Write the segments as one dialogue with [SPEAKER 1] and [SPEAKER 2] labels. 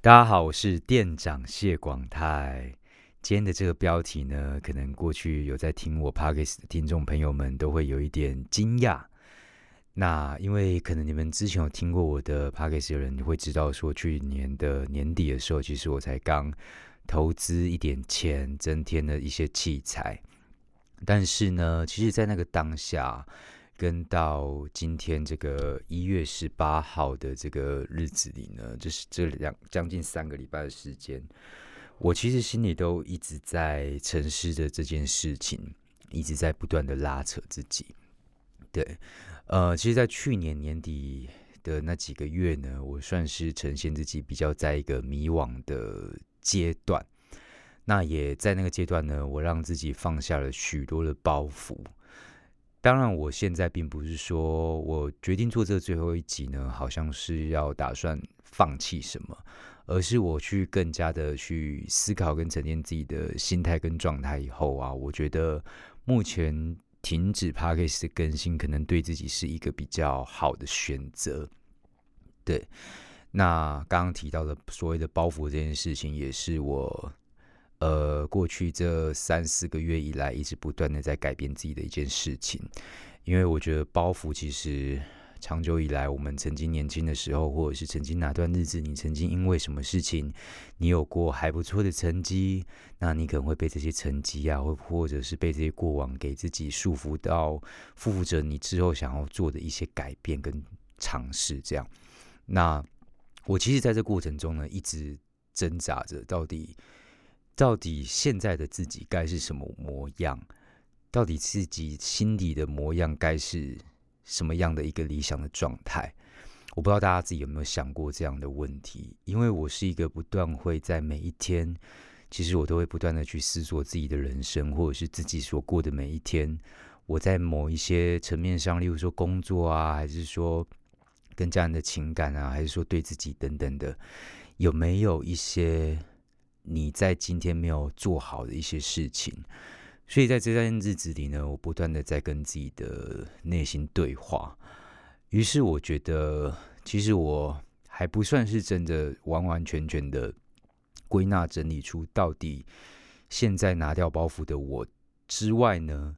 [SPEAKER 1] 大家好，我是店长谢广泰。今天的这个标题呢，可能过去有在听我 podcast 的听众朋友们都会有一点惊讶。那因为可能你们之前有听过我的 podcast 的人会知道，说去年的年底的时候，其实我才刚投资一点钱，增添了一些器材。但是呢，其实，在那个当下。跟到今天这个一月十八号的这个日子里呢，就是这两将近三个礼拜的时间，我其实心里都一直在沉思着这件事情，一直在不断的拉扯自己。对，呃，其实，在去年年底的那几个月呢，我算是呈现自己比较在一个迷惘的阶段。那也在那个阶段呢，我让自己放下了许多的包袱。当然，我现在并不是说我决定做这最后一集呢，好像是要打算放弃什么，而是我去更加的去思考跟沉淀自己的心态跟状态以后啊，我觉得目前停止 p a c k a g e 的更新，可能对自己是一个比较好的选择。对，那刚刚提到的所谓的包袱这件事情，也是我。过去这三四个月以来，一直不断的在改变自己的一件事情，因为我觉得包袱其实长久以来，我们曾经年轻的时候，或者是曾经哪段日子，你曾经因为什么事情，你有过还不错的成绩，那你可能会被这些成绩啊，或或者是被这些过往给自己束缚到，负负着你之后想要做的一些改变跟尝试。这样，那我其实在这过程中呢，一直挣扎着，到底。到底现在的自己该是什么模样？到底自己心底的模样该是什么样的一个理想的状态？我不知道大家自己有没有想过这样的问题。因为我是一个不断会在每一天，其实我都会不断的去思索自己的人生，或者是自己所过的每一天。我在某一些层面上，例如说工作啊，还是说跟家人的情感啊，还是说对自己等等的，有没有一些？你在今天没有做好的一些事情，所以在这段日子里呢，我不断的在跟自己的内心对话。于是我觉得，其实我还不算是真的完完全全的归纳整理出到底现在拿掉包袱的我之外呢，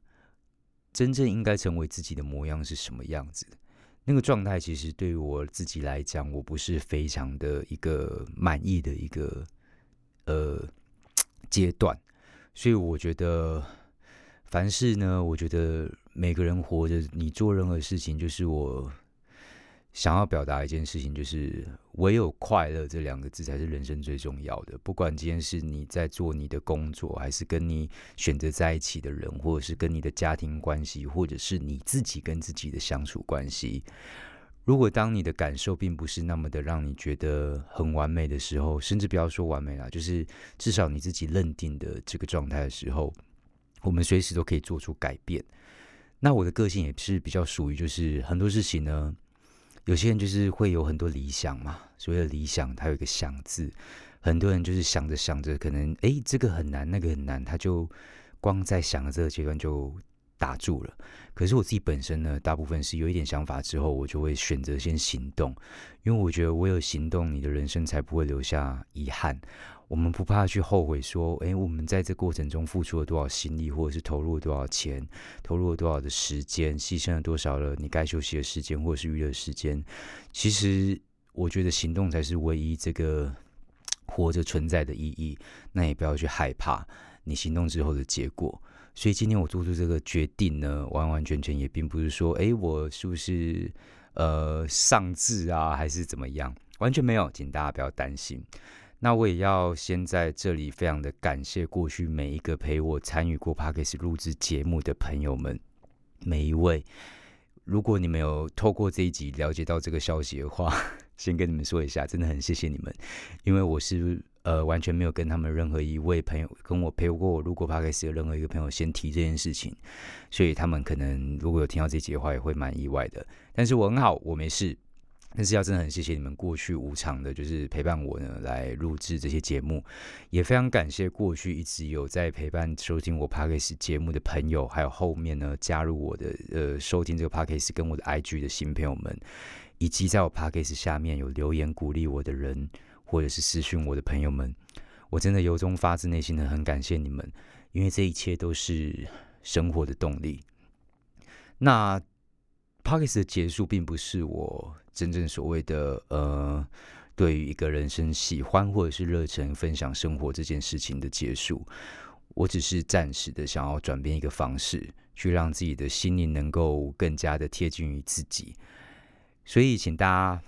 [SPEAKER 1] 真正应该成为自己的模样是什么样子？那个状态其实对于我自己来讲，我不是非常的一个满意的一个。呃，阶段，所以我觉得，凡事呢，我觉得每个人活着，你做任何事情，就是我想要表达一件事情，就是唯有快乐这两个字才是人生最重要的。不管今天是你在做你的工作，还是跟你选择在一起的人，或者是跟你的家庭关系，或者是你自己跟自己的相处关系。如果当你的感受并不是那么的让你觉得很完美的时候，甚至不要说完美啦，就是至少你自己认定的这个状态的时候，我们随时都可以做出改变。那我的个性也是比较属于，就是很多事情呢，有些人就是会有很多理想嘛，所谓的理想，它有一个想字，很多人就是想着想着，可能诶这个很难，那个很难，他就光在想的这个阶段就。打住了，可是我自己本身呢，大部分是有一点想法之后，我就会选择先行动，因为我觉得我有行动，你的人生才不会留下遗憾。我们不怕去后悔，说，诶，我们在这过程中付出了多少心力，或者是投入了多少钱，投入了多少的时间，牺牲了多少了你该休息的时间，或者是娱乐时间。其实，我觉得行动才是唯一这个活着存在的意义。那也不要去害怕你行动之后的结果。所以今天我做出这个决定呢，完完全全也并不是说，哎，我是不是呃上智啊，还是怎么样？完全没有，请大家不要担心。那我也要先在这里非常的感谢过去每一个陪我参与过 p a d k a s 录制节目的朋友们，每一位。如果你们有透过这一集了解到这个消息的话，先跟你们说一下，真的很谢谢你们，因为我是。呃，完全没有跟他们任何一位朋友跟我陪过我。如果 p 开始有任何一个朋友先提这件事情，所以他们可能如果有听到这节话，也会蛮意外的。但是我很好，我没事。但是要真的很谢谢你们过去无偿的，就是陪伴我呢，来录制这些节目。也非常感谢过去一直有在陪伴收听我 p a c k a g e 节目的朋友，还有后面呢加入我的呃收听这个 p a c k a g e 跟我的 IG 的新朋友们，以及在我 p a c k a g e 下面有留言鼓励我的人。或者是私讯我的朋友们，我真的由衷发自内心的很感谢你们，因为这一切都是生活的动力。那 p o c k e t 的结束，并不是我真正所谓的呃，对于一个人生喜欢或者是热忱分享生活这件事情的结束。我只是暂时的想要转变一个方式，去让自己的心灵能够更加的贴近于自己。所以，请大家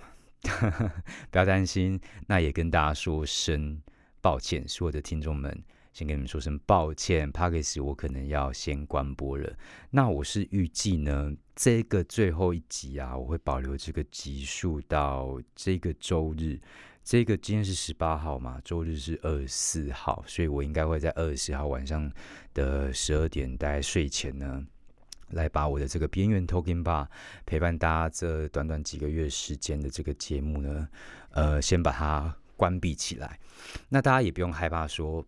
[SPEAKER 1] 不要担心。那也跟大家说声抱歉，所有的听众们，先跟你们说声抱歉。p a c k e 我可能要先关播了。那我是预计呢，这个最后一集啊，我会保留这个集数到这个周日。这个今天是十八号嘛，周日是二十四号，所以我应该会在二十四号晚上的十二点，大概睡前呢。来把我的这个边缘 Talking Bar 陪伴大家这短短几个月时间的这个节目呢，呃，先把它关闭起来。那大家也不用害怕说，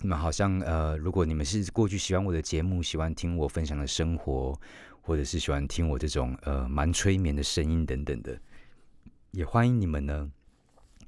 [SPEAKER 1] 你们好像呃，如果你们是过去喜欢我的节目，喜欢听我分享的生活，或者是喜欢听我这种呃蛮催眠的声音等等的，也欢迎你们呢，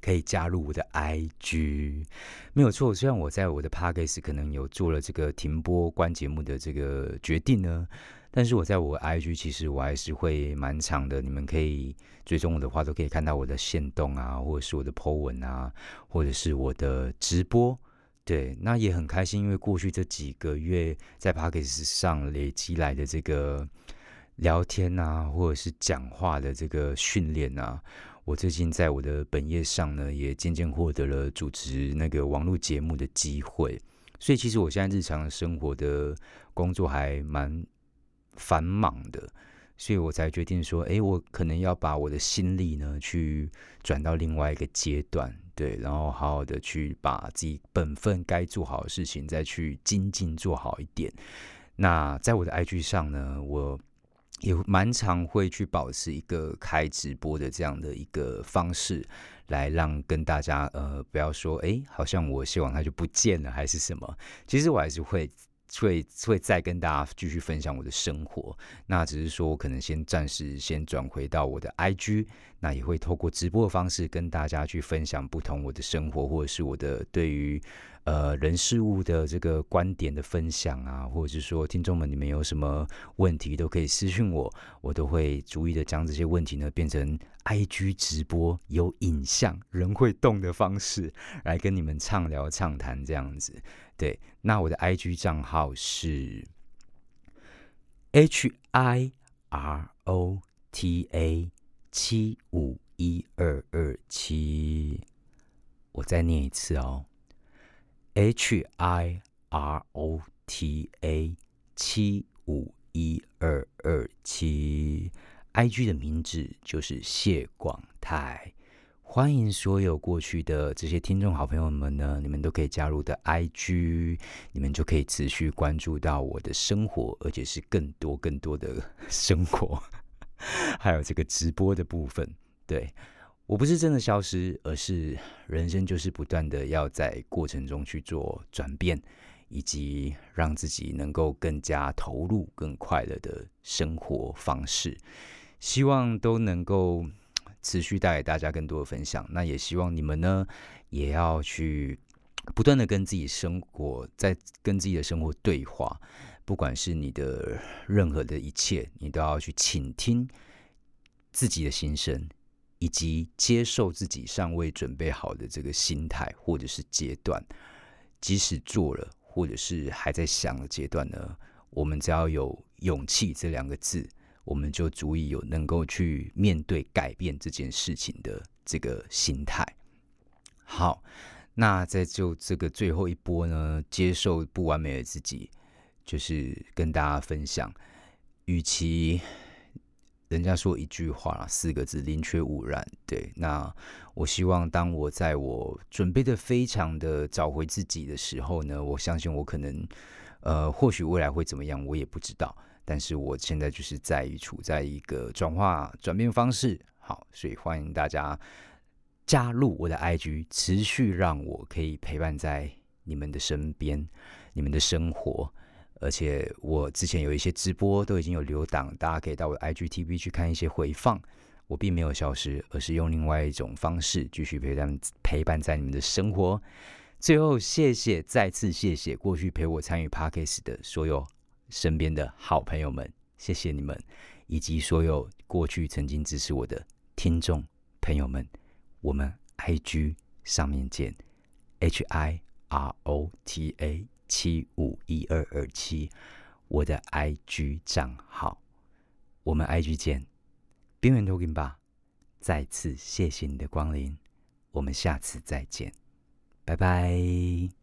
[SPEAKER 1] 可以加入我的 IG。没有错，虽然我在我的 Podcast 可能有做了这个停播关节目的这个决定呢。但是我在我 IG 其实我还是会蛮长的，你们可以追踪我的话，都可以看到我的线动啊，或者是我的 po 文啊，或者是我的直播。对，那也很开心，因为过去这几个月在 p o c k e t 上累积来的这个聊天啊，或者是讲话的这个训练啊，我最近在我的本业上呢，也渐渐获得了主持那个网络节目的机会。所以其实我现在日常生活的工作还蛮。繁忙的，所以我才决定说，哎，我可能要把我的心力呢，去转到另外一个阶段，对，然后好好的去把自己本分该做好的事情再去精进做好一点。那在我的 IG 上呢，我也蛮常会去保持一个开直播的这样的一个方式，来让跟大家呃，不要说，哎，好像我希望它就不见了还是什么，其实我还是会。会会再跟大家继续分享我的生活，那只是说我可能先暂时先转回到我的 IG，那也会透过直播的方式跟大家去分享不同我的生活，或者是我的对于。呃，人事物的这个观点的分享啊，或者是说听众们你们有什么问题都可以私信我，我都会逐一的将这些问题呢变成 IG 直播有影像、人会动的方式来跟你们畅聊畅谈这样子。对，那我的 IG 账号是 H I R O T A 七五一二二七，我再念一次哦。H I R O T A 七五一二二七，I G 的名字就是谢广泰。欢迎所有过去的这些听众好朋友们呢，你们都可以加入的 I G，你们就可以持续关注到我的生活，而且是更多更多的生活，还有这个直播的部分，对。我不是真的消失，而是人生就是不断的要在过程中去做转变，以及让自己能够更加投入、更快乐的生活方式。希望都能够持续带给大家更多的分享。那也希望你们呢，也要去不断的跟自己生活，在跟自己的生活对话。不管是你的任何的一切，你都要去倾听自己的心声。以及接受自己尚未准备好的这个心态或者是阶段，即使做了或者是还在想的阶段呢，我们只要有勇气这两个字，我们就足以有能够去面对改变这件事情的这个心态。好，那在就这个最后一波呢，接受不完美的自己，就是跟大家分享，与其。人家说一句话四个字，宁缺毋滥。对，那我希望当我在我准备的非常的找回自己的时候呢，我相信我可能，呃，或许未来会怎么样，我也不知道。但是我现在就是在于处在一个转化转变方式，好，所以欢迎大家加入我的 IG，持续让我可以陪伴在你们的身边，你们的生活。而且我之前有一些直播都已经有留档，大家可以到我的 IGTV 去看一些回放。我并没有消失，而是用另外一种方式继续陪伴陪伴在你们的生活。最后，谢谢，再次谢谢过去陪我参与 Parkes 的所有身边的好朋友们，谢谢你们，以及所有过去曾经支持我的听众朋友们。我们 IG 上面见，H I R O T A 七五一二二七，我的 IG 账号。我们 IG 见，边缘投给吧。再次谢谢你的光临，我们下次再见。拜拜。